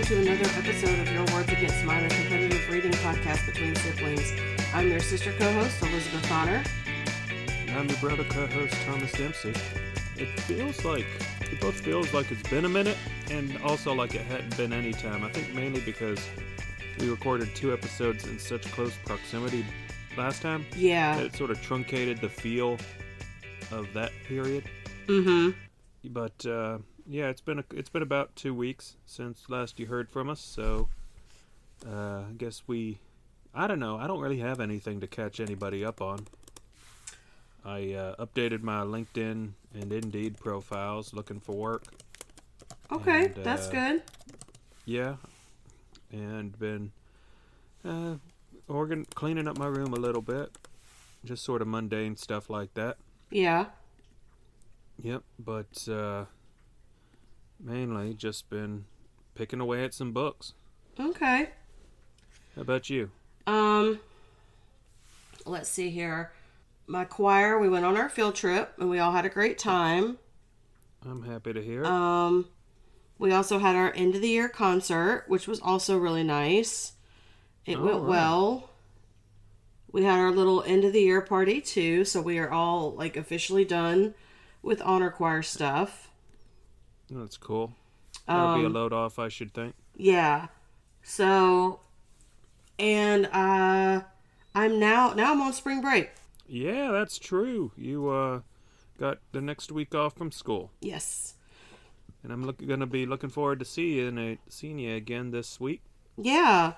welcome to another episode of Your Words Against Mine, a competitive reading podcast between siblings. I'm your sister co-host, Elizabeth Honor. And I'm your brother co-host Thomas Dempsey. It feels like it both feels like it's been a minute and also like it hadn't been any time. I think mainly because we recorded two episodes in such close proximity last time that Yeah. it sort of truncated the feel of that period. Mm-hmm. But uh, yeah, it's been a, it's been about two weeks since last you heard from us. So uh, I guess we, I don't know. I don't really have anything to catch anybody up on. I uh, updated my LinkedIn and Indeed profiles, looking for work. Okay, And, that's uh, good. Yeah, and been uh, organ cleaning up my room a little bit, just sort of mundane stuff like that. Yeah. Yep, but uh, mainly just been picking away at some books. Okay. How about you? Um. Let's see here. My choir, we went on our field trip and we all had a great time. I'm happy to hear. it. Um, we also had our end of the year concert, which was also really nice. It All went right. well. We had our little end of the year party too, so we are all like officially done with honor choir stuff. That's cool. That'll be a Um, load off, I should think. yeah. So, and uh, I'm now now I'm on spring break. Yeah, that's true. You uh, got the next week off from school, Yes. and I'm look- gonna be looking forward to see you and seeing you again this week. Yeah.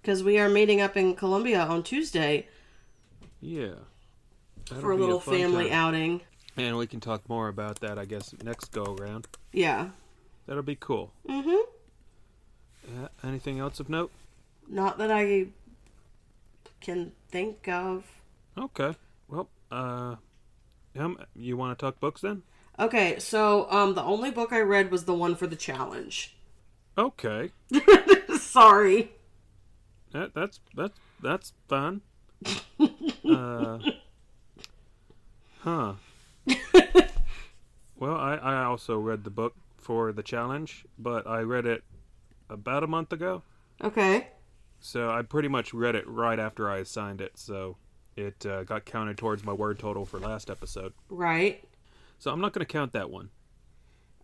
Because we are meeting up in Columbia on Tuesday Yeah. That'll for a little fun family time. outing. And we can talk more about that, I guess, next go around. Yeah. That'll be cool. Mm-hmm. Uh, anything else of note? Not that I can think of. Okay. Well, uh, um, you want to talk books then? Okay, so um the only book I read was the one for the challenge. Okay. Sorry. That that's that's that's fun. uh, huh. Well, I I also read the book for the challenge, but I read it about a month ago. Okay. So I pretty much read it right after I assigned it, so it uh, got counted towards my word total for last episode. Right. So I'm not going to count that one.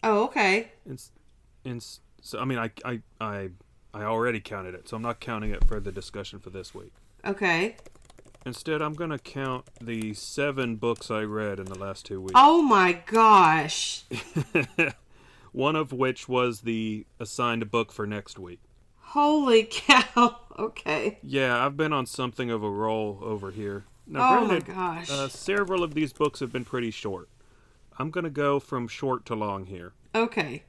Oh, okay. It's, it's, so I mean, I, I, I, I already counted it, so I'm not counting it for the discussion for this week. Okay. Instead, I'm going to count the seven books I read in the last two weeks. Oh my gosh. One of which was the assigned book for next week. Holy cow. Okay. Yeah, I've been on something of a roll over here. Now, Oh my gosh. Uh, several of these books have been pretty short. I'm going to go from short to long here. Okay.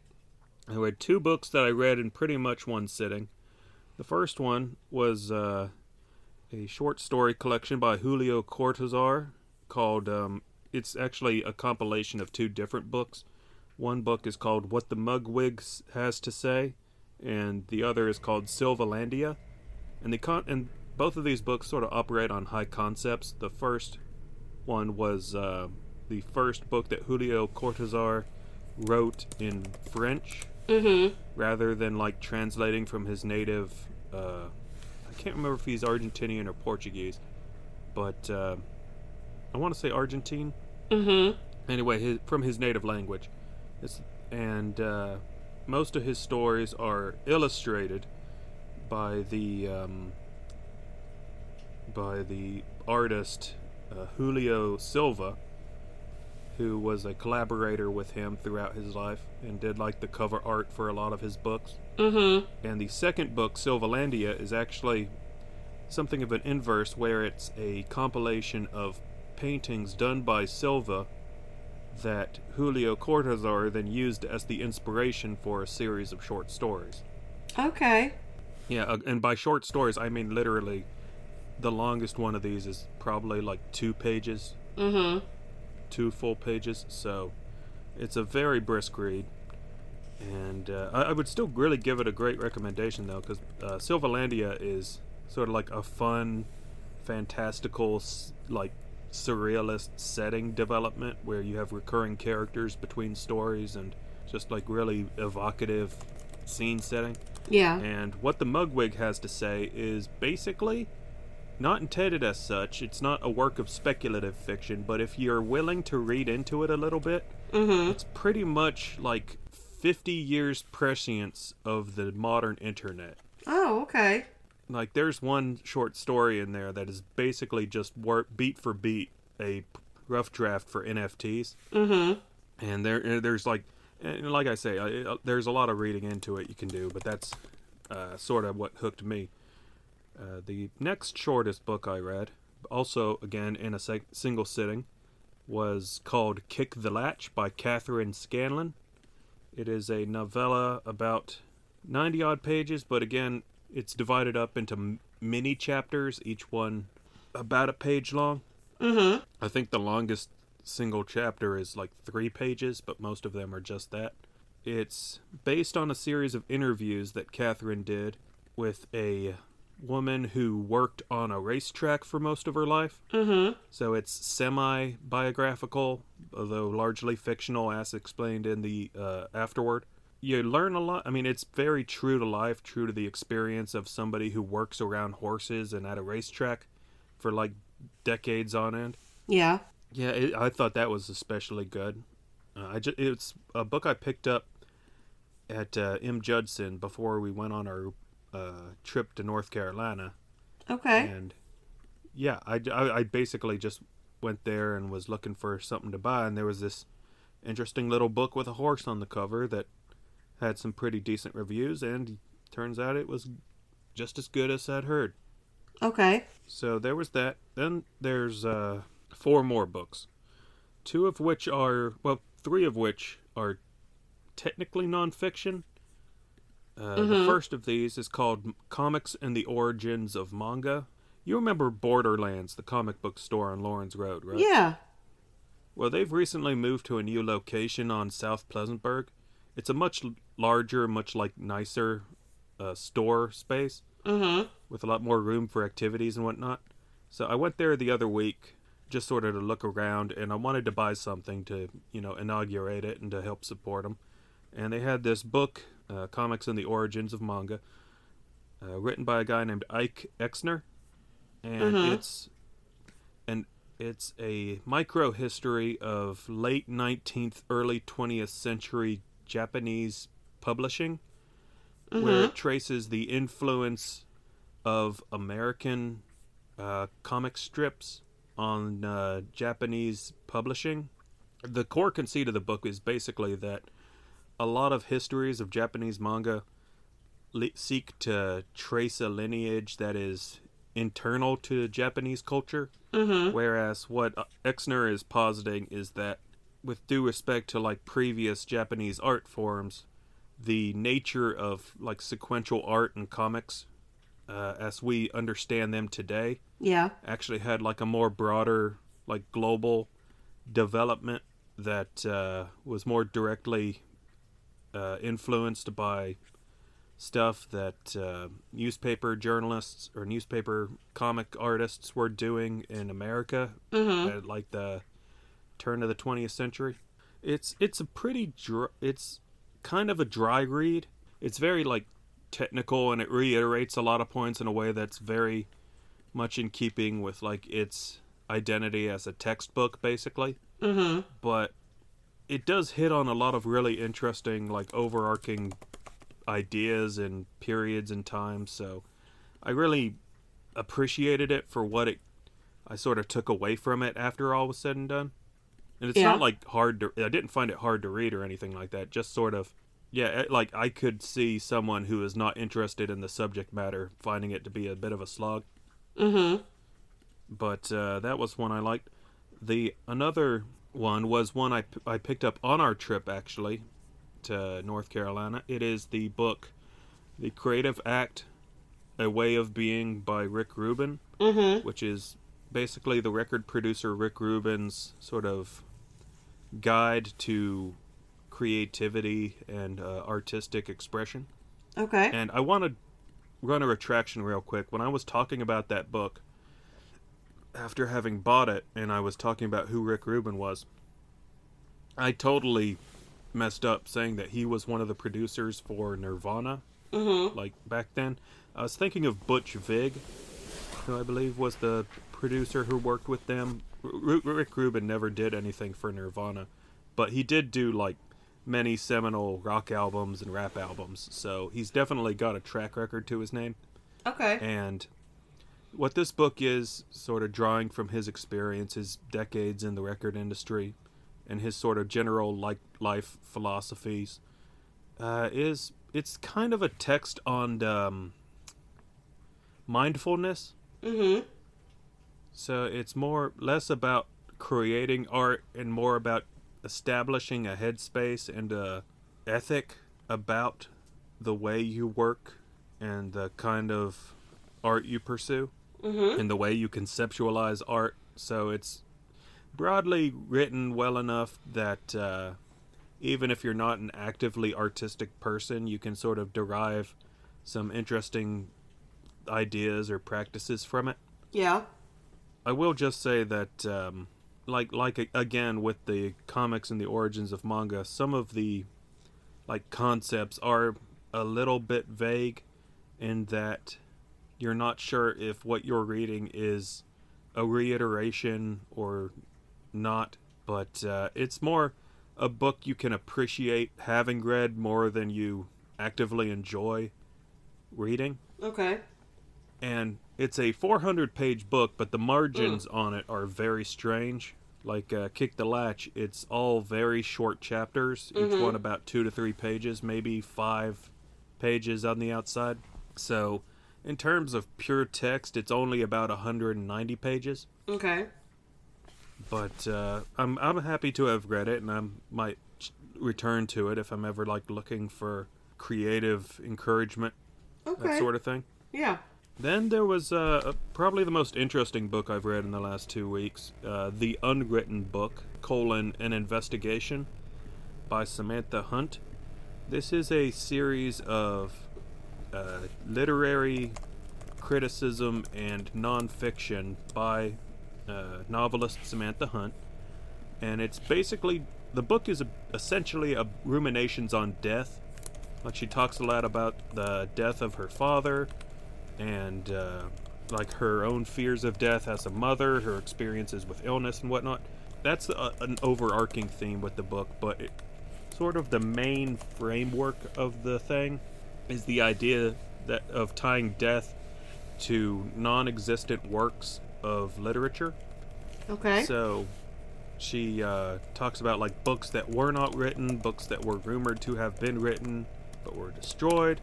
I read two books that I read in pretty much one sitting. The first one was uh, a short story collection by Julio Cortazar called, um, it's actually a compilation of two different books. One book is called What the Mugwigs Has to Say, and the other is called Silvalandia. And the con- and both of these books sort of operate on high concepts. The first one was uh, the first book that Julio Cortazar wrote in French Mm-hmm. rather than like translating from his native. Uh, can't remember if he's Argentinian or Portuguese, but uh, I want to say Argentine. Mm-hmm. Anyway, his, from his native language, it's, and uh, most of his stories are illustrated by the um, by the artist uh, Julio Silva, who was a collaborator with him throughout his life and did like the cover art for a lot of his books. Mm-hmm. And the second book, Silvalandia, is actually something of an inverse where it's a compilation of paintings done by Silva that Julio Cortazar then used as the inspiration for a series of short stories. Okay. Yeah, uh, and by short stories, I mean literally the longest one of these is probably like two pages, Mm-hmm. Two full pages. So it's a very brisk read. And uh, I, I would still really give it a great recommendation, though, because uh, Silvalandia is sort of like a fun, fantastical, s- like surrealist setting development where you have recurring characters between stories and just like really evocative scene setting. Yeah. And what the Mugwig has to say is basically not intended as such. It's not a work of speculative fiction, but if you're willing to read into it a little bit, Mm-hmm. it's pretty much like 50 years prescience of the modern internet. Oh, okay. Like there's one short story in there that is basically just work beat for beat a rough draft for NFTs. Mm-hmm. and there there's like and like I say, there's a lot of reading into it you can do, but that's uh, sort of what hooked me. Uh, the next shortest book I read, also again in a single sitting, was called "Kick the Latch" by Kathryn Scanlan. It is a novella about ninety odd pages, but again, it's divided up into m- mini chapters, each one about a page long. Mm-hmm. I think the longest single chapter is like three pages, but most of them are just that. It's based on a series of interviews that Kathryn did with a woman who worked on a racetrack for most of her life. Mm-hmm. So it's semi biographical, although largely fictional, as explained in the uh, afterword. You learn a lot. I mean, it's very true to life, true to the experience of somebody who works around horses and at a racetrack for like decades on end. Yeah. Yeah, it, I thought that was especially good. Uh, I just, it's a book I picked up at uh, M. Judson before we went on our uh, trip to North Carolina, Okay. and yeah, I, I, I basically just went there and was looking for something to buy, and there was this interesting little book with a horse on the cover that had some pretty decent reviews, and turns out it was just as good as I'd heard. Okay. So there was that. Then there's uh, four more books, two of which are well, three of which are technically nonfiction. Uh, The Mhm. first of these is called "Comics and the Origins of Manga." You remember Borderlands, the comic book store on Laurens Road, right? Yeah. Well, they've recently moved to a new location on South Pleasantburg. It's a much larger, much like nicer uh, store space Mm-hmm. with a lot more room for activities and whatnot. So I went there the other week just sort of to look around and I wanted to buy something to, you know, inaugurate it and to help support them. And they had this book, uh, Comics and the Origins of Manga, uh, written by a guy named Eike Exner. And Mhm. it's and it's a micro history of late 19th, early 20th century Japanese publishing where Mm-hmm. it traces the influence of American uh, comic strips on uh, Japanese publishing. The core conceit of the book is basically that a lot of histories of Japanese manga le- seek to trace a lineage that is internal to Japanese culture. Mm-hmm. Whereas what Exner is positing is that, with due respect to like previous Japanese art forms, the nature of like sequential art and comics, uh, as we understand them today, Yeah. actually had like a more broader, like global development that uh, was more directly uh, influenced by stuff that uh, newspaper journalists or newspaper comic artists were doing in America Mm-hmm. at like the turn of the 20th century. It's it's a pretty dr- it's kind of a dry read. It's very like technical and it reiterates a lot of points in a way that's very much in keeping with like its identity as a textbook basically, Mm-hmm. but it does hit on a lot of really interesting like overarching ideas and periods and times, so I really appreciated it for what it I sort of took away from it after all was said and done. And it's Yeah. not like hard to I didn't find it hard to read or anything like that. Just sort of yeah, it, like I could see someone who is not interested in the subject matter finding it to be a bit of a slog. Mm-hmm. But uh, that was one I liked. The another one was one I, p- I picked up on our trip actually to North Carolina. It is the book The Creative Act A Way of Being by Rick Rubin Mm-hmm. which is basically the record producer Rick Rubin's sort of guide to creativity and uh, artistic expression. Okay. And I want to run a retraction real quick. When I was talking about that book, after having bought it, and I was talking about who Rick Rubin was, I totally messed up saying that he was one of the producers for Nirvana, Mm-hmm. like back then. I was thinking of Butch Vig, who I believe was the producer who worked with them. R- Rick Rubin never did anything for Nirvana, but he did do like many seminal rock albums and rap albums. So he's definitely got a track record to his name. Okay. And what this book is, sort of drawing from his experience, his decades in the record industry, and his sort of general like life philosophies, uh, is it's kind of a text on um, mindfulness. Mm-hmm. So it's more less about creating art and more about establishing a headspace and a ethic about the way you work and the kind of art you pursue Mm-hmm. and the way you conceptualize art. So it's broadly written well enough that uh, even if you're not an actively artistic person, you can sort of derive some interesting ideas or practices from it. Yeah. I will just say that, um, like, like again with the comics and the origins of manga, some of the like concepts are a little bit vague, in that you're not sure if what you're reading is a reiteration or not. But uh, it's more a book you can appreciate having read more than you actively enjoy reading Okay. and it's a 400 page book but the margins on it are very strange like uh, kick the latch it's all very short chapters each Mhm. one about two to three pages maybe five pages on the outside so in terms of pure text it's only about 190 pages Okay. but uh, I'm I'm happy to have read it, and I might return to it if I'm ever like looking for creative encouragement, Okay. that sort of thing. Yeah. Then there was uh, probably the most interesting book I've read in the last two weeks, uh, the Unwritten Book: colon an investigation by Samantha Hunt. This is a series of uh, literary criticism and nonfiction by uh, novelist Samantha Hunt, and it's basically the book is essentially a ruminations on death. Like she talks a lot about the death of her father, and uh, like her own fears of death as a mother, her experiences with illness and whatnot. That's a, an overarching theme with the book, but it, sort of the main framework of the thing is the idea that of tying death to non-existent works of literature. Okay. So she uh, talks about like books that were not written, books that were rumored to have been written but were destroyed,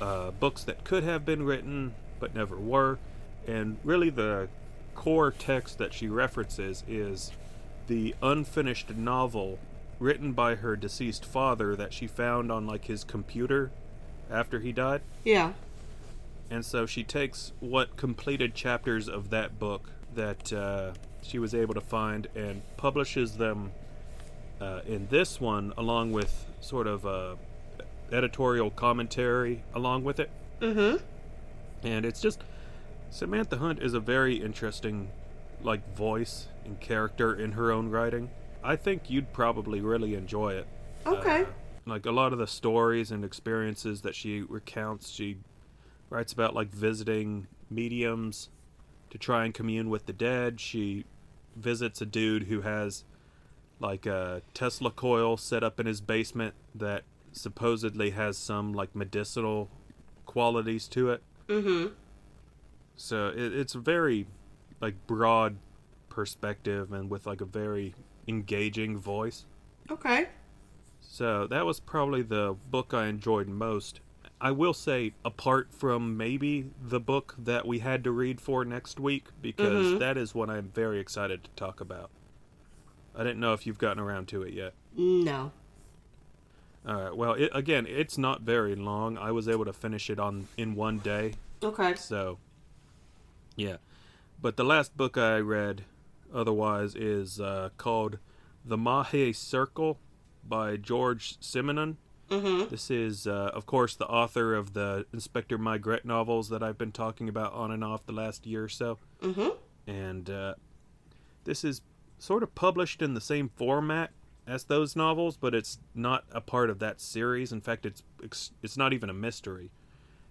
uh, books that could have been written but never were, and really the core text that she references is the unfinished novel written by her deceased father that she found on like his computer after he died. yeah. And so she takes what completed chapters of that book that uh, she was able to find and publishes them uh, in this one, along with sort of a editorial commentary along with it. Mm-hmm. And it's just Samantha Hunt is a very interesting, like voice and character in her own writing. I think you'd probably really enjoy it. Okay. Uh, like a lot of the stories and experiences that she recounts, she writes about like visiting mediums to try and commune with the dead. She visits a dude who has like a Tesla coil set up in his basement that supposedly has some like medicinal qualities to it. mm-hmm. So it, it's a very like broad perspective and with like a very engaging voice. Okay. So that was probably the book I enjoyed most. I will say, apart from maybe the book that we had to read for next week, because Mhm. that is what I'm very excited to talk about. I didn't know if you've gotten around to it yet. No. All right. Well, it, again, it's not very long. I was able to finish it on in one day. Okay. So, yeah. But the last book I read, otherwise, is uh, called The Mahe Circle by George Simenon. Mm-hmm. This is, uh, of course, the author of the Inspector Maigret novels that I've been talking about on and off the last year or so. Mm-hmm. And uh, this is sort of published in the same format as those novels, but it's not a part of that series. In fact, it's it's, it's not even a mystery.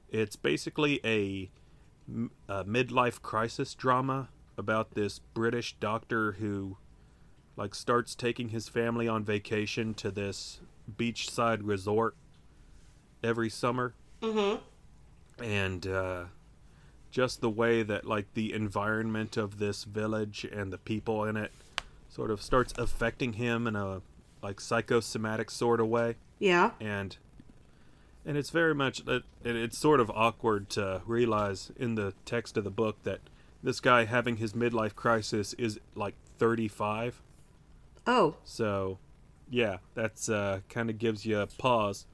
It's basically a midlife crisis drama about this British doctor who like starts taking his family on vacation to this beachside resort every summer Mm-hmm. and uh, just the way that like the environment of this village and the people in it sort of starts affecting him in a like psychosomatic sort of way Yeah. and and it's very much it, it- it's sort of awkward to realize in the text of the book that this guy having his midlife crisis is like 35 Oh. so, yeah, that's uh, kind of gives you a pause.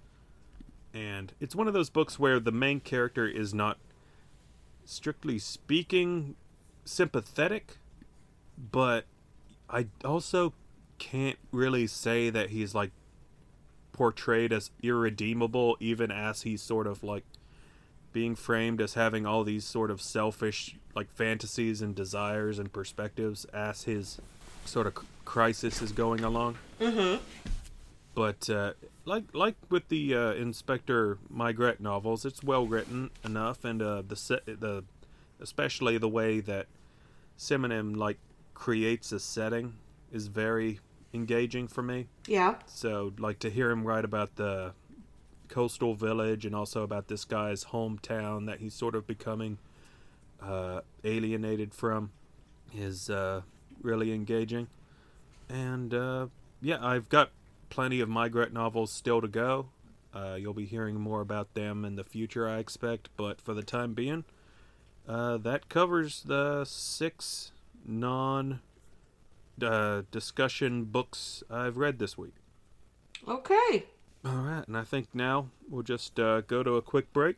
And it's one of those books where the main character is not, strictly speaking, sympathetic, but I also can't really say that he's like portrayed as irredeemable, even as he's sort of like being framed as having all these sort of selfish like fantasies and desires and perspectives as his sort of crisis is going along. Mm-hmm. But uh, like like with the uh, Inspector Maigret novels, it's well written enough, and uh, the se- the especially the way that Simenon like creates a setting is very engaging for me. Yeah. So like to hear him write about the coastal village and also about this guy's hometown that he's sort of becoming uh, alienated from is uh, really engaging. And uh, yeah, I've got plenty of Maigret novels still to go. Uh, you'll be hearing more about them in the future, I expect. But for the time being, uh, that covers the six non uh, discussion books I've read this week. Okay. All right, and I think now we'll just uh, go to a quick break.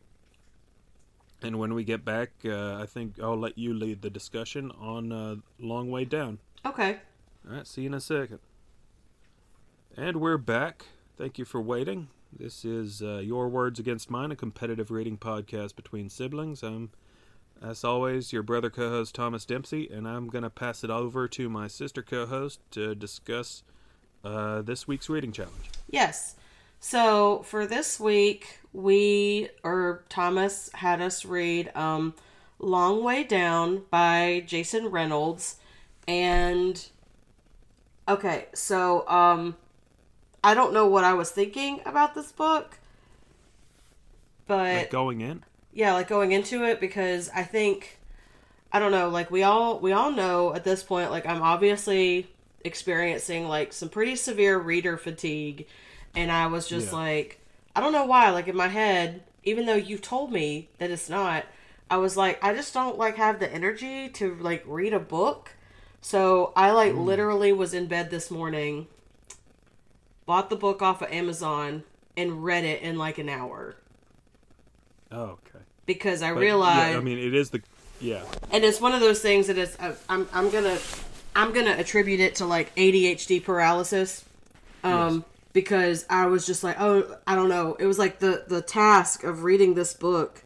And when we get back, uh, I think I'll let you lead the discussion on uh, Long Way Down. Okay. All right, see you in a second. And we're back. Thank you for waiting. This is uh, Your Words Against Mine, a competitive reading podcast between siblings. I'm, as always, your brother co host Thomas Dempsey, and I'm going to pass it over to my sister co host to discuss uh, this week's reading challenge. Yes. So for this week, we or Thomas had us read um Long Way Down by Jason Reynolds and okay, so um I don't know what I was thinking about this book. But Like going in? yeah like going into it because i think i don't know like we all we all know at this point like i'm obviously experiencing like some pretty severe reader fatigue and i was just Yeah. like i don't know why like in my head even though you've told me that it's not i was like i just don't like have the energy to like read a book so i like literally was in bed this morning bought the book off of amazon and read it in like an hour Oh, okay. because i But, realized Yeah, I mean, it is the. Yeah. and it's one of those things that is uh, I'm I'm gonna I'm gonna attribute it to like ADHD paralysis, um, Yes. Because I was just like oh I don't know it was like the the task of reading this book,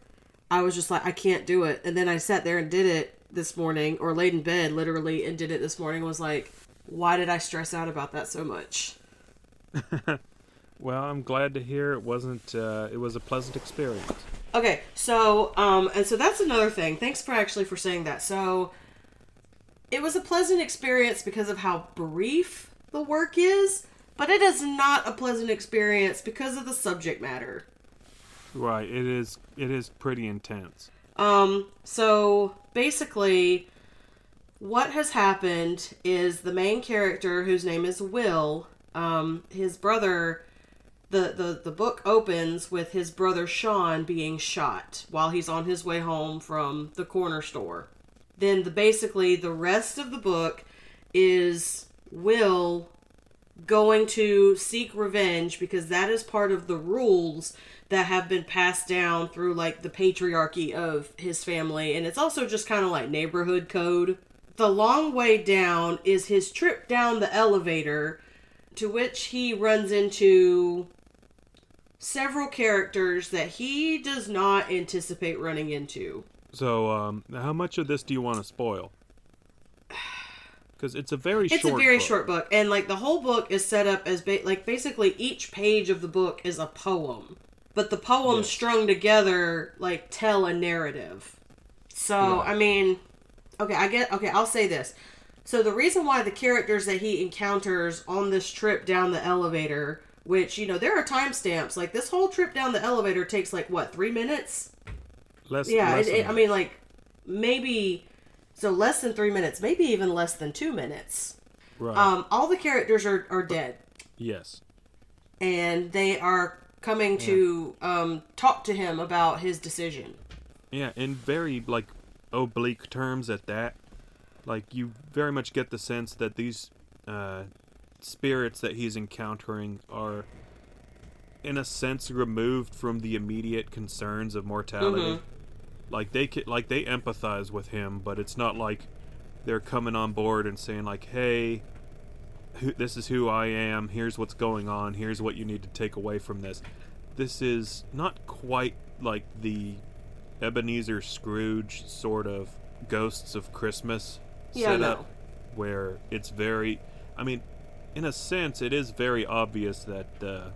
I was just like I can't do it, and then I sat there and did it this morning or laid in bed literally and did it this morning was like why did I stress out about that so much? Well, I'm glad to hear it wasn't. Uh, it was a pleasant experience. Okay, so um, and so that's another thing. Thanks for actually for saying that. So it was a pleasant experience because of how brief the work is, but it is not a pleasant experience because of the subject matter. Right. It is. It is pretty intense. Um, so basically, what has happened is the main character, whose name is Will, um, his brother, the, the, the book opens with his brother Sean being shot while he's on his way home from the corner store. Then the basically the rest of the book is Will going to seek revenge because that is part of the rules that have been passed down through like the patriarchy of his family and it's also just kind of like neighborhood code. The long way down is his trip down the elevator to which he runs into several characters that he does not anticipate running into. So, um, how much of this do you want to spoil? Because it's a very short book. It's short. a very book. short book, and like the whole book is set up as ba- like basically each page of the book is a poem, but the poems Yes. strung together like tell a narrative. So Right. I mean, okay, I get okay. I'll say this. So the reason why the characters that he encounters on this trip down the elevator, which you know there are timestamps, like this whole trip down the elevator takes like what three minutes? Less, Yeah, less it, it, I mean like maybe so less than three minutes, maybe even less than two minutes. right. Um, all the characters are, are dead, yes. and they are coming to um, talk to him about his decision. Yeah, in very like oblique terms at that. Like you very much get the sense that these uh, spirits that he's encountering are, in a sense, removed from the immediate concerns of mortality. Like they like they empathize with him, but it's not like they're coming on board and saying like, "Hey, who, this is who I am. Here's what's going on. Here's what you need to take away from this." This is not quite like the Ebenezer Scrooge sort of Ghosts of Christmas Yeah, setup, no. where it's very. I mean, in a sense, it is very obvious that. Uh,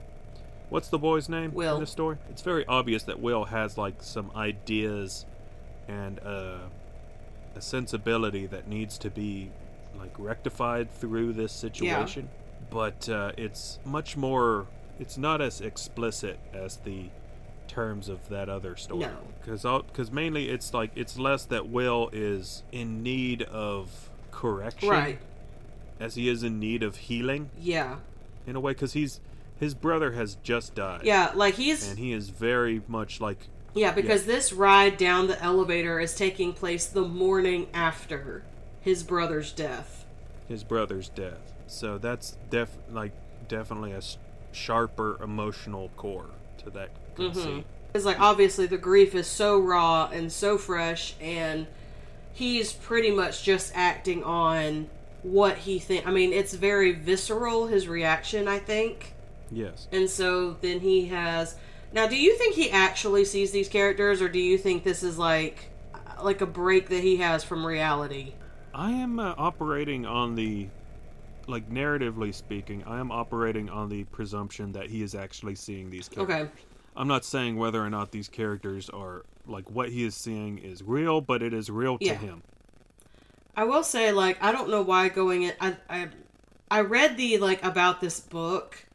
what's the boy's name Will. in the story? It's very obvious that Will has like some ideas and uh, a sensibility that needs to be like rectified through this situation. Yeah. But uh, it's much more. It's not as explicit as the terms of that other story. No. Because because mainly it's like it's less that Will is in need of correction Right. as he is in need of healing Yeah. in a way because he's his brother has just died Yeah, like he's and he is very much like yeah because this ride down the elevator is taking place the morning after his brother's death. his brother's death so that's def like definitely a s- sharper emotional core to that mm-hmm. conceit It's like obviously the grief is so raw and so fresh, and he's pretty much just acting on what he think. I mean, it's very visceral his reaction. I think. Yes And so then he has. Now, do you think he actually sees these characters, or do you think this is like, like a break that he has from reality? i am uh, operating on the like narratively speaking i am operating on the presumption that he is actually seeing these characters Okay. i'm not saying whether or not these characters are like what he is seeing is real but it is real to him I will say, like, I don't know why going in. I I I read the like about this book.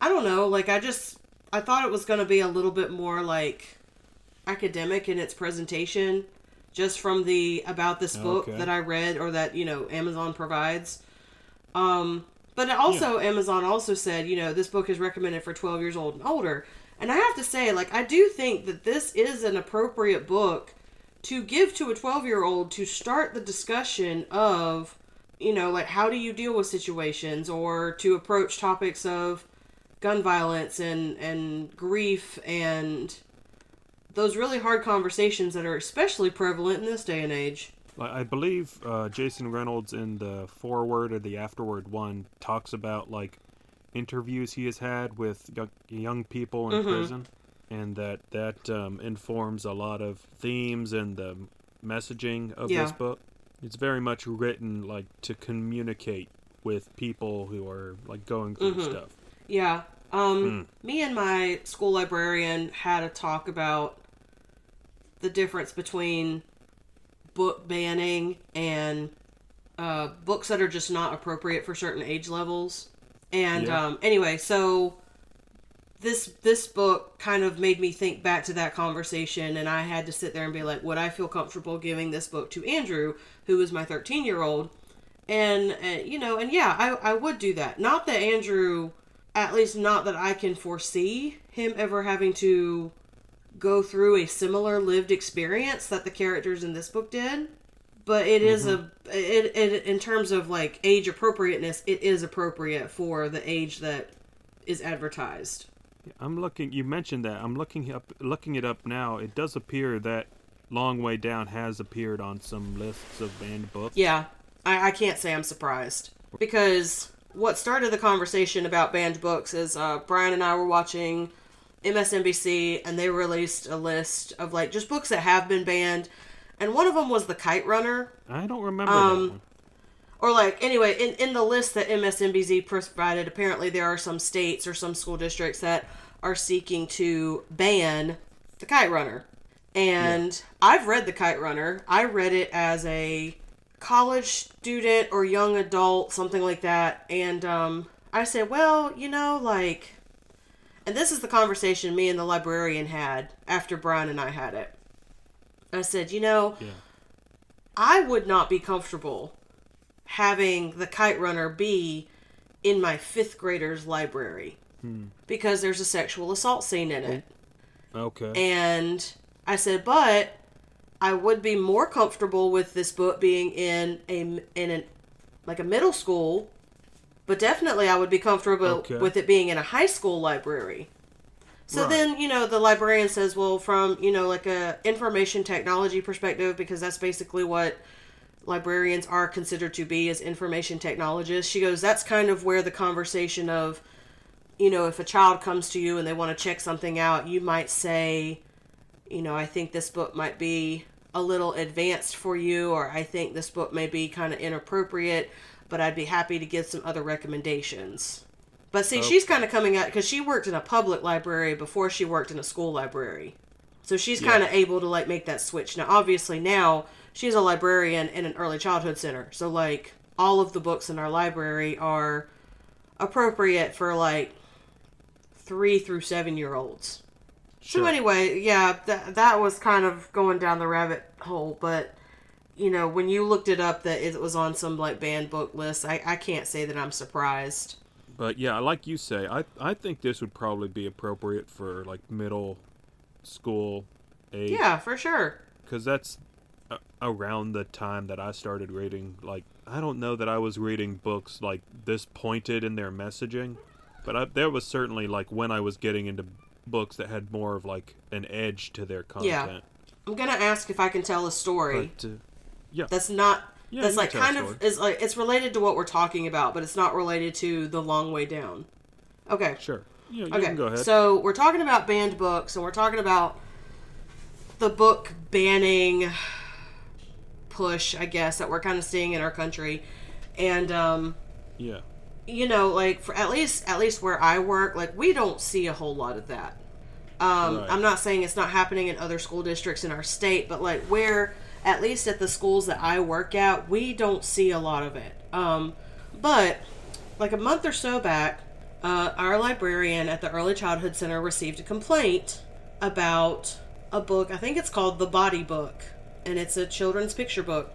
I don't know. Like, I just I thought it was going to be a little bit more like academic in its presentation, just from the about this book Okay. that I read or that you know Amazon provides. Um, but it also Amazon also said, you know, this book is recommended for 12 years old and older. And I have to say, like, I do think that this is an appropriate book to give to a 12 year old to start the discussion of, you know, like, how do you deal with situations or to approach topics of gun violence and, and grief and those really hard conversations that are especially prevalent in this day and age. I believe uh, Jason Reynolds in the foreword or the afterword one talks about like interviews he has had with young, people in prison, and that that um, informs a lot of themes and the messaging of this book. It's very much written like to communicate with people who are like going through stuff. Yeah. Um, me and my school librarian had a talk about the difference between book banning and uh, books that are just not appropriate for certain age levels. And Yeah. um, anyway, so this this book kind of made me think back to that conversation, and I had to sit there and be like, would I feel comfortable giving this book to Andrew, who is my thirteen year old? And, and you know, and yeah, I I would do that. Not that Andrew, at least not that I can foresee him ever having to go through a similar lived experience that the characters in this book did but it is a it, it in terms of like age appropriateness it is appropriate for the age that is advertised I'm looking. You mentioned that. I'm looking up, looking it up now. It does appear that Long Way Down has appeared on some lists of banned books. yeah i, I can't say i'm surprised because what started the conversation about banned books is uh, brian and i were watching msnbc and they released a list of like just books that have been banned and one of them was the kite runner. I don't remember Um, that one. or like anyway in, in the list that MSNBC provided apparently there are some states or some school districts that are seeking to ban the kite runner. And i've read the kite runner. I read it as a college student or young adult something like that and um, i said well you know like and this is the conversation me and the librarian had after brian and i had it i said you know Yeah. I would not be comfortable having the kite runner be in my fifth grader's library because there's a sexual assault scene in it. Okay. And I said, but I would be more comfortable with this book being in a in an like a middle school, but definitely I would be comfortable Okay. with it being in a high school library. So Right. then, you know, the librarian says, well, from, you know, like a information technology perspective, because that's basically what librarians are considered to be as information technologists. She goes, that's kind of where the conversation of, you know, if a child comes to you and they want to check something out, you might say, you know, I think this book might be a little advanced for you, or I think this book may be kind of inappropriate, but I'd be happy to give some other recommendations. But see, oh. she's kind of coming out because she worked in a public library before she worked in a school library. So she's Yeah. kind of able to like make that switch. Now, obviously, now she's a librarian in an early childhood center. So, like, all of the books in our library are appropriate for like three through seven year olds. So anyway, yeah, that that was kind of going down the rabbit hole, but you know, when you looked it up that it was on some like banned book list, I, I can't say that I'm surprised. But yeah, like you say, I I think this would probably be appropriate for like middle school age. Yeah, for sure. because that's a- around the time that I started reading. Like, I don't know that I was reading books like this pointed in their messaging, but I, there was certainly like when I was getting into books that had more of like an edge to their content. Yeah. I'm gonna ask if I can tell a story But uh, yeah, that's not Yeah, that's like can tell a kind of is like it's related to what we're talking about, but it's not related to the long way down. Okay. sure. Yeah, you Okay, can go ahead. so we're talking about banned books, and we're talking about the book banning push, I guess, that we're kind of seeing in our country. And um, yeah, you know, like for at least at least where I work, like we don't see a whole lot of that. Um, Right. I'm not saying it's not happening in other school districts in our state, but like where at least at the schools that I work at, we don't see a lot of it. Um, but like a month or so back, uh, our librarian at the Early Childhood Center received a complaint about a book. I think it's called The Body Book, and it's a children's picture book,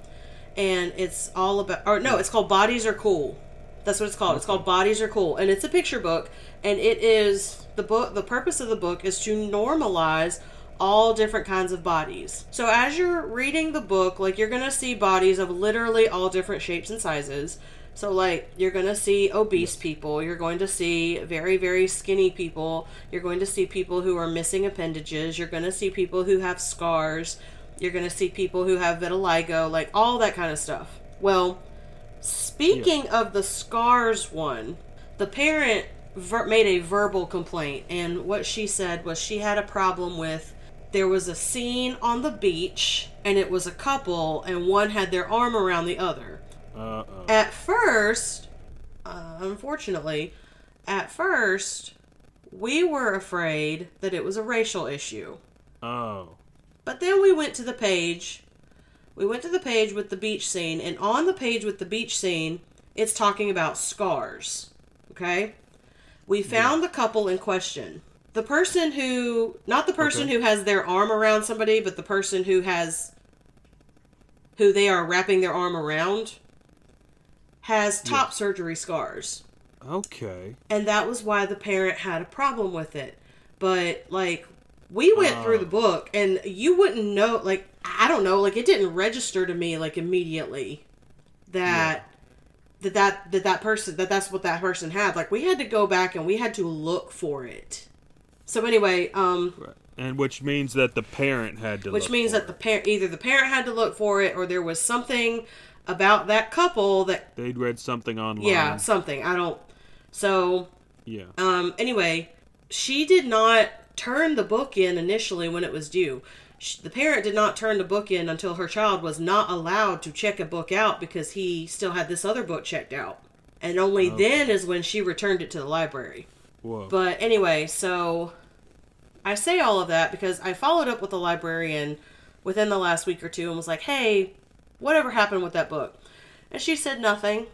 and it's all about. Or no, it's called Bodies Are Cool. That's what it's called. It's called Bodies Are Cool, and it's a picture book, and it is the book. The purpose of the book is to normalize all different kinds of bodies. So as you're reading the book, like you're gonna see bodies of literally all different shapes and sizes. So like you're gonna see obese people, you're going to see very very skinny people, you're going to see people who are missing appendages, you're going to see people who have scars, you're going to see people who have vitiligo, like all that kind of stuff. Well, Speaking of the scars one, the parent ver- made a verbal complaint, and what she said was she had a problem with there was a scene on the beach, and it was a couple, and one had their arm around the other. uh oh. At first, uh, unfortunately, at first, we were afraid that it was a racial issue. Oh, But then we went to the page. We went to the page with the beach scene, and on the page with the beach scene, it's talking about scars. Okay? We found the couple in question. The person who, not the person Okay. who has their arm around somebody, but the person who has, who they are wrapping their arm around, has top surgery scars okay. and that was why the parent had a problem with it. But like we went Ah. through the book and you wouldn't know like I don't know, like it didn't register to me like immediately that that that that that person that that's what that person had. Like we had to go back and we had to look for it. So anyway, um Right. And which means that the parent had to. which look means that the parent either the parent had to look for it or there was something about that couple that they'd read something online. yeah, something. I don't so Yeah. Um, anyway, she did not turn the book in initially when it was due. sh- the parent did not turn the book in until her child was not allowed to check a book out because he still had this other book checked out. And only oh. then is when she returned it to the library. Whoa. But anyway, so I say all of that because I followed up with the librarian within the last week or two and was like, hey, whatever happened with that book? And she said nothing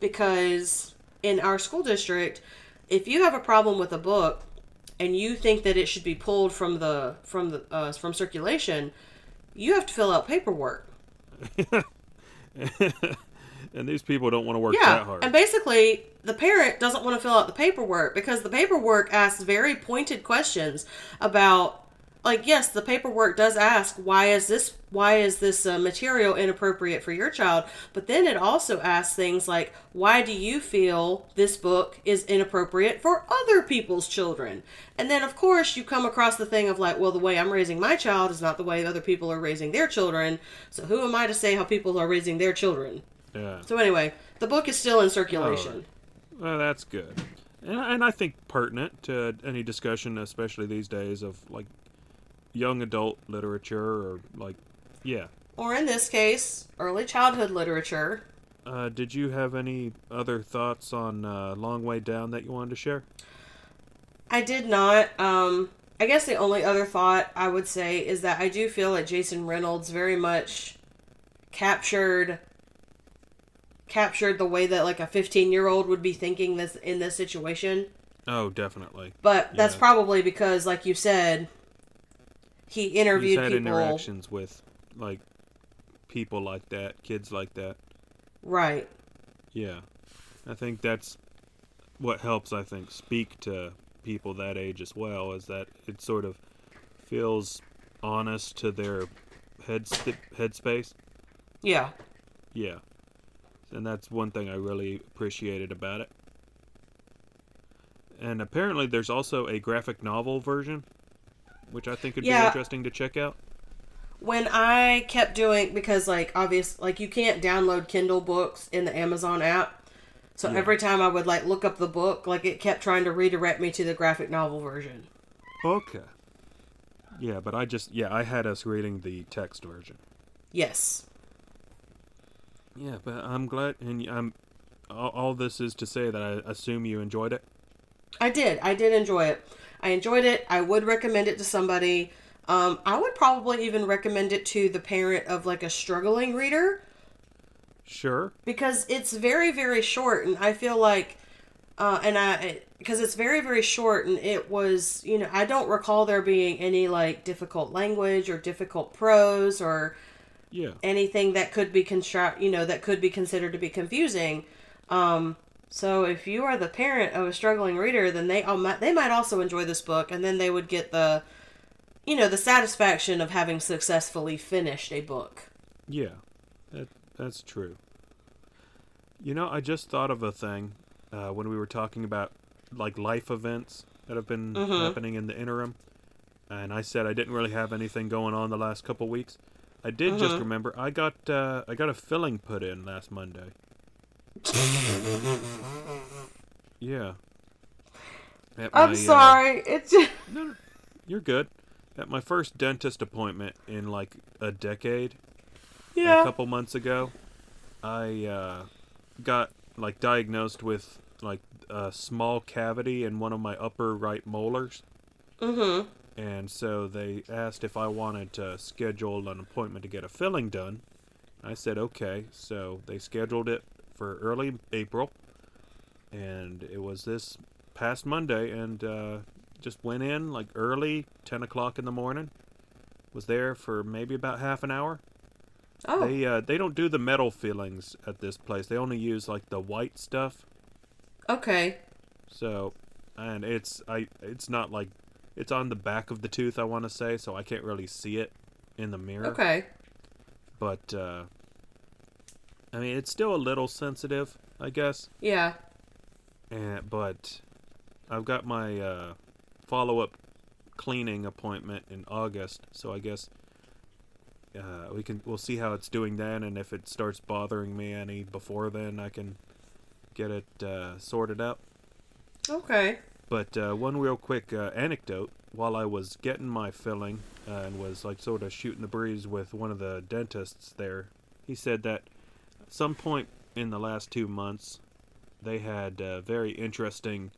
because in our school district, if you have a problem with a book and you think that it should be pulled from the from the uh, from circulation, you have to fill out paperwork. and these people don't want to work that hard. and basically, the parent doesn't want to fill out the paperwork because the paperwork asks very pointed questions about, like, yes, the paperwork does ask why is this why is this uh, material inappropriate for your child, but then it also asks things like why do you feel this book is inappropriate for other people's children, and then of course you come across the thing of like, well, the way I'm raising my child is not the way other people are raising their children, so who am I to say how people are raising their children? yeah. So anyway, the book is still in circulation. Well, that's good. And, and I think pertinent to any discussion, especially these days, of like young adult literature or like, yeah. Or in this case, early childhood literature. Uh, did you have any other thoughts on uh, Long Way Down that you wanted to share? I did not. Um, I guess the only other thought I would say is that I do feel that Jason Reynolds very much captured captured the way that like a 15 year old would be thinking this in this situation. Oh, definitely. But that's Yeah. probably because, like you said, he interviewed He's had people. interactions with like people like that, kids like that. Right. Yeah. I think that's what helps, I think, speak to people that age as well, is that it sort of feels honest to their head st- headspace. Yeah. Yeah. And that's one thing I really appreciated about it. And apparently there's also a graphic novel version, which I think would be interesting to check out. when I kept doing because like obvious like you can't download Kindle books in the Amazon app. So Yeah. every time I would like look up the book, like it kept trying to redirect me to the graphic novel version. Okay. Yeah, but I just yeah, I had us reading the text version. Yes. Yeah, but I'm glad, and I'm. All, all this is to say that I assume you enjoyed it. I did. I did enjoy it. I enjoyed it. I would recommend it to somebody. Um, I would probably even recommend it to the parent of like a struggling reader Sure. because it's very very short and I feel like uh, and I because it's very very short and it was you know I don't recall there being any like difficult language or difficult prose or Yeah. anything that could be construct you know that could be considered to be confusing um so if you are the parent of a struggling reader then they all might, they might also enjoy this book and then they would get the you know the satisfaction of having successfully finished a book Yeah. That that's true. You know, I just thought of a thing uh, when we were talking about like life events that have been Mhm. happening in the interim, and I said I didn't really have anything going on the last couple weeks. I did just Mhm. remember I got uh, I got a filling put in last Monday. Yeah. I'm uh, sorry it's No, no, you're good. At my first dentist appointment in like a decade, yeah, a couple months ago, I uh, got like diagnosed with like a small cavity in one of my upper right molars, mm-hmm and so they asked if I wanted to schedule an appointment to get a filling done. I said okay, so they scheduled it for early April, and it was this past Monday, and uh, just went in like early, ten o'clock in the morning. Was there for maybe about half an hour. oh They uh, they don't do the metal fillings at this place. They only use like the white stuff. okay So, and it's I it's not like it's on the back of the tooth. I want to say so I can't really see it in the mirror. okay But uh, I mean it's still a little sensitive, I guess. yeah And but I've got my uh, follow up cleaning appointment in August, so I guess. Uh, we can we'll see how it's doing then, and if it starts bothering me any before then, I can get it uh, sorted out. okay But uh, one real quick uh, anecdote: while I was getting my filling uh, and was like sort of shooting the breeze with one of the dentists there, he said that at some point in the last two months, they had a very interesting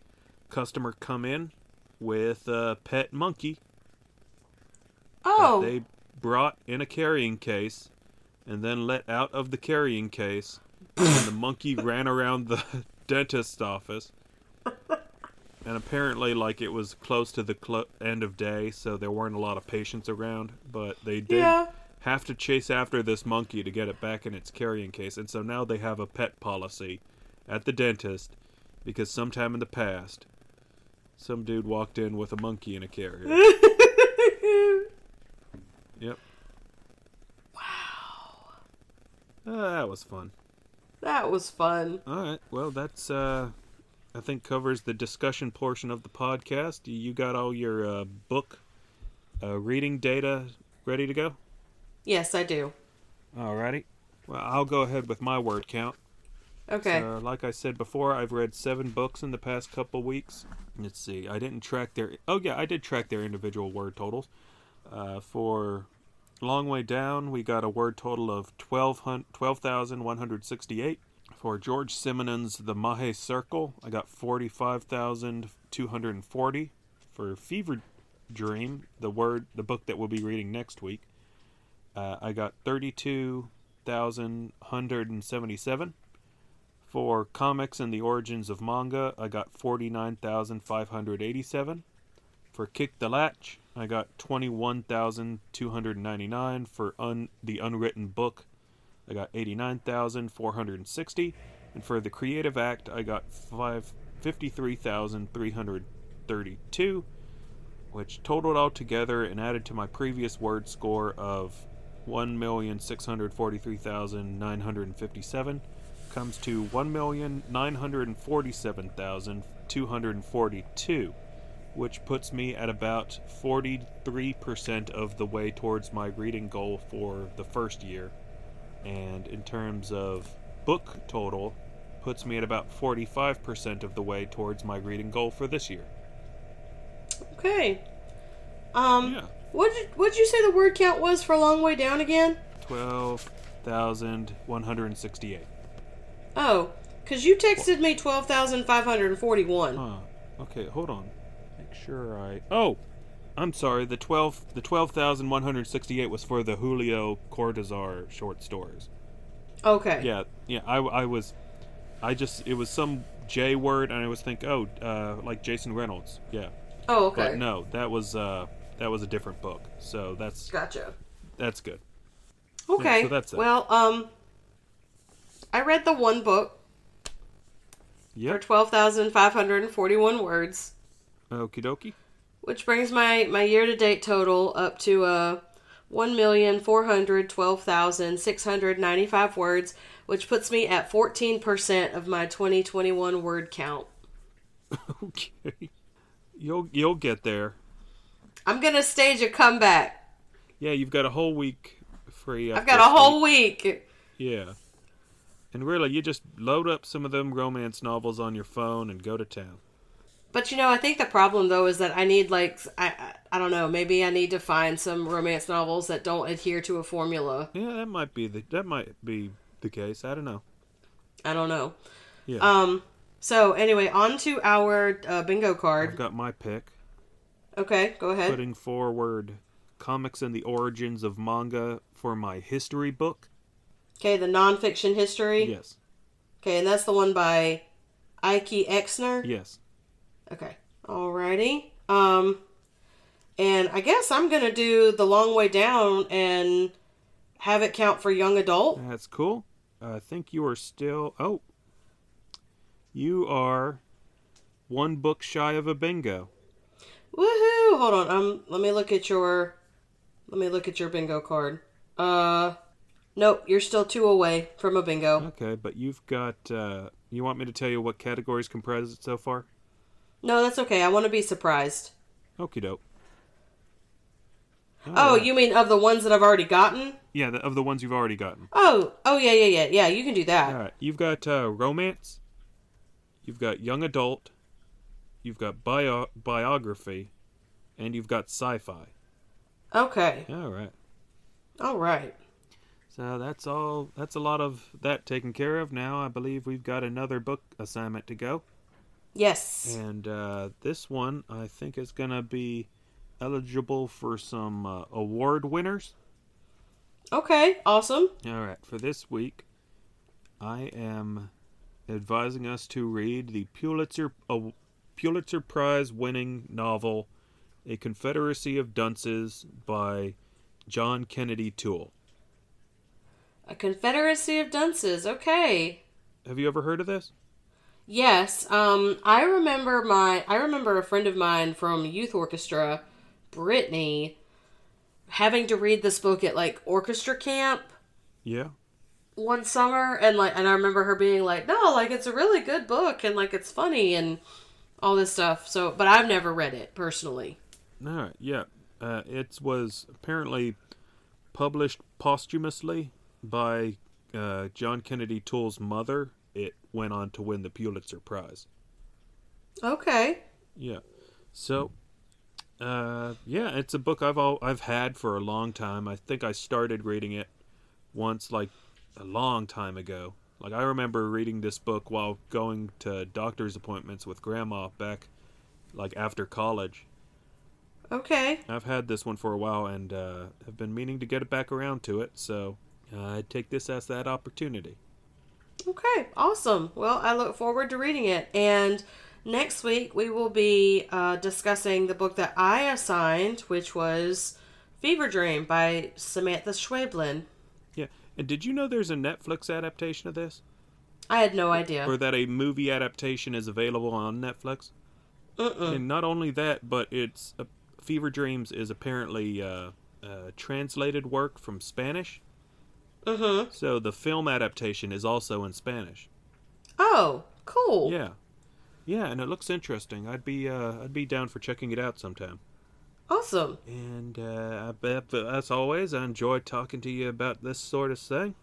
customer come in with a pet monkey Oh, they brought in a carrying case and then let out of the carrying case and the monkey ran around the dentist's office and apparently like it was close to the clo- end of day so there weren't a lot of patients around but they did yeah. Have to chase after this monkey to get it back in its carrying case and so now they have a pet policy at the dentist because sometime in the past some dude walked in with a monkey in a carrier Yep. wow. Uh, that was fun. That was fun. All right. Well, that's uh, I think covers the discussion portion of the podcast. You got all your uh, book uh, reading data ready to go. Yes, I do. Alrighty. Well, I'll go ahead with my word count. Okay. So, like I said before, I've read seven books in the past couple weeks. Let's see. I didn't track their. Oh yeah, I did track their individual word totals. Uh, for Long Way Down, we got a word total of 12 12,168. For George Simenon's The Mahe Circle, I got 45,240. For Fever Dream, the word, the book that we'll be reading next week, uh, I got 32,177. For comics and the origins of manga, I got 49,587. For Kick the Latch, I got 21,299. For un- the unwritten book, I got 89,460. And for the creative act, I got five, 53,332, which totaled all together and added to my previous word score of 1,643,957 comes to 1,947,242, which puts me at about 43% of the way towards my reading goal for the first year. And in terms of book total, puts me at about 45% of the way towards my reading goal for this year. Okay. Um, Yeah. What did what'd you say the word count was for a long way down again? 12,168. Oh, because you texted me twelve thousand five hundred and forty-one. Huh. Okay, hold on. Make sure I. Oh, I'm sorry. The twelve, the twelve thousand one hundred sixty-eight was for the Julio Cortazar short stories. Okay. Yeah, yeah. I, I was, I just it was some J word, and I was think, oh, uh, like Jason Reynolds. Yeah, Oh, okay. but no, that was uh, that was a different book. So that's Gotcha. that's good. Okay. so that's it. Well, um, I read the one book Yep. for twelve thousand five hundred and forty-one words, Okie dokie. which brings my my year-to-date total up to uh one million four hundred twelve thousand six hundred ninety-five words, which puts me at fourteen percent of my twenty twenty-one word count. Okay. You'll you'll get there. I'm gonna stage a comeback. Yeah, you've got a whole week free. I've got a whole week. Yeah. And really, you just load up some of them romance novels on your phone and go to town. But you know, I think the problem though is that I need like I I, don't know, maybe I need to find some romance novels that don't adhere to a formula. Yeah, that might be the that might be the case. I don't know. I don't know. Yeah, Um so anyway, on to our uh, bingo card. I've got my pick. Okay, go ahead. Putting forward comics and the origins of manga for my history book. Okay, the nonfiction history. Yes, Okay, and that's the one by Eike Exner. yes. Okay. Alrighty. Um and I guess I'm gonna do the long way down and have it count for young adult. That's cool. I think you are still. Oh, you are one book shy of a bingo. Woohoo! Hold on. Um, let me look at your, let me look at your bingo card. Uh, nope. You're still two away from a bingo. Okay, but you've got. Uh, you want me to tell you what categories comprise it so far? No, that's okay. I want to be surprised. Okie doke. Oh, you mean of the ones that I've already gotten? Yeah, the, of the ones you've already gotten. Oh, oh yeah, yeah, yeah, yeah. You can do that. All right, you've got uh, romance. You've got young adult. You've got bio- biography, and you've got sci-fi. Okay. All right. All right. So that's all. That's a lot of that taken care of. Now I believe we've got another book assignment to go, Yes. and uh, this one I think is gonna be eligible for some uh, award winners. Okay. Awesome. All right, for this week, I am advising us to read the Pulitzer Pulitzer Prize winning novel "A Confederacy of Dunces" by John Kennedy Toole. A Confederacy of Dunces. Okay. Have you ever heard of this? Yes. Um, I remember my I remember a friend of mine from youth orchestra, Brittany, having to read this book at like orchestra camp Yeah. one summer and like and I remember her being like, "No, like it's a really good book and like it's funny and all this stuff." So, but I've never read it personally. No, Yeah. Uh, it was apparently published posthumously by uh, John Kennedy Toole's mother. It went on to win the Pulitzer Prize. Okay. Yeah. So, uh, yeah, it's a book I've all I've had for a long time. I think I started reading it once, like a long time ago. Like I remember reading this book while going to doctor's appointments with grandma back, like after college. Okay. I've had this one for a while and uh, have been meaning to get it back around to it. So uh, I take this as that opportunity. Okay, awesome. Well, I look forward to reading it. And next week we will be uh, discussing the book that I assigned, which was Fever Dream by Samantha Schweblin. And did you know there's a Netflix adaptation of this, I had no idea. or that a movie adaptation is available on Netflix? Mm-mm. And not only that, but it's uh, Fever Dreams is apparently uh, uh, translated work from Spanish. Mm-hmm. So the film adaptation is also in Spanish. Oh, cool. Yeah, yeah, and it looks interesting. I'd be uh, I'd be down for checking it out sometime. Awesome. And uh, I bet, as always, I enjoy talking to you about this sort of thing.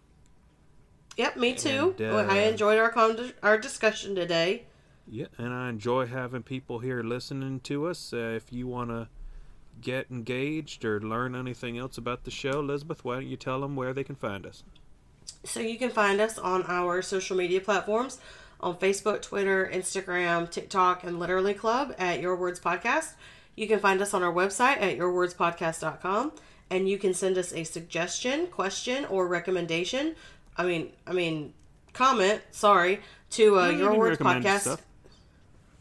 Yep, me too. And, Well, I uh, enjoyed our con- our discussion today. Yeah, and I enjoy having people here listening to us. Uh, if you want to get engaged or learn anything else about the show, Elizabeth, why don't you tell them where they can find us? So you can find us on our social media platforms on Facebook, Twitter, Instagram, TikTok, and Literally Club at Your Words Podcast. You can find us on our website at yourwordspodcast.com and you can send us a suggestion, question, or recommendation. I mean, I mean, comment, sorry, to uh, you Your Words Podcast. stuff.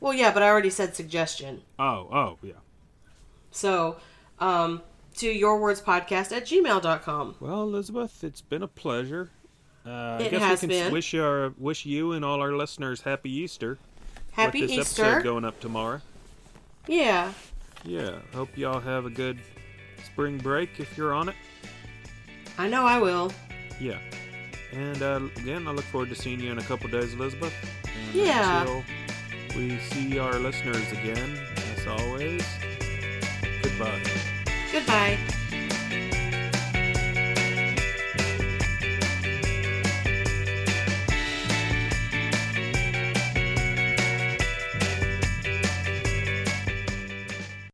Well, yeah, but I already said suggestion. Oh, oh, yeah. So, um, to yourwordspodcast at gmail.com. Well, Elizabeth, it's been a pleasure. Uh, I It guess has we can been. wish our wish you and all our listeners happy Easter. Happy with this Easter. episode going up tomorrow. Yeah. Yeah, hope y'all have a good spring break if you're on it. I know I will. Yeah. And uh, again, I look forward to seeing you in a couple days, Elizabeth. And Yeah. Until we see our listeners again, as always, goodbye. Goodbye.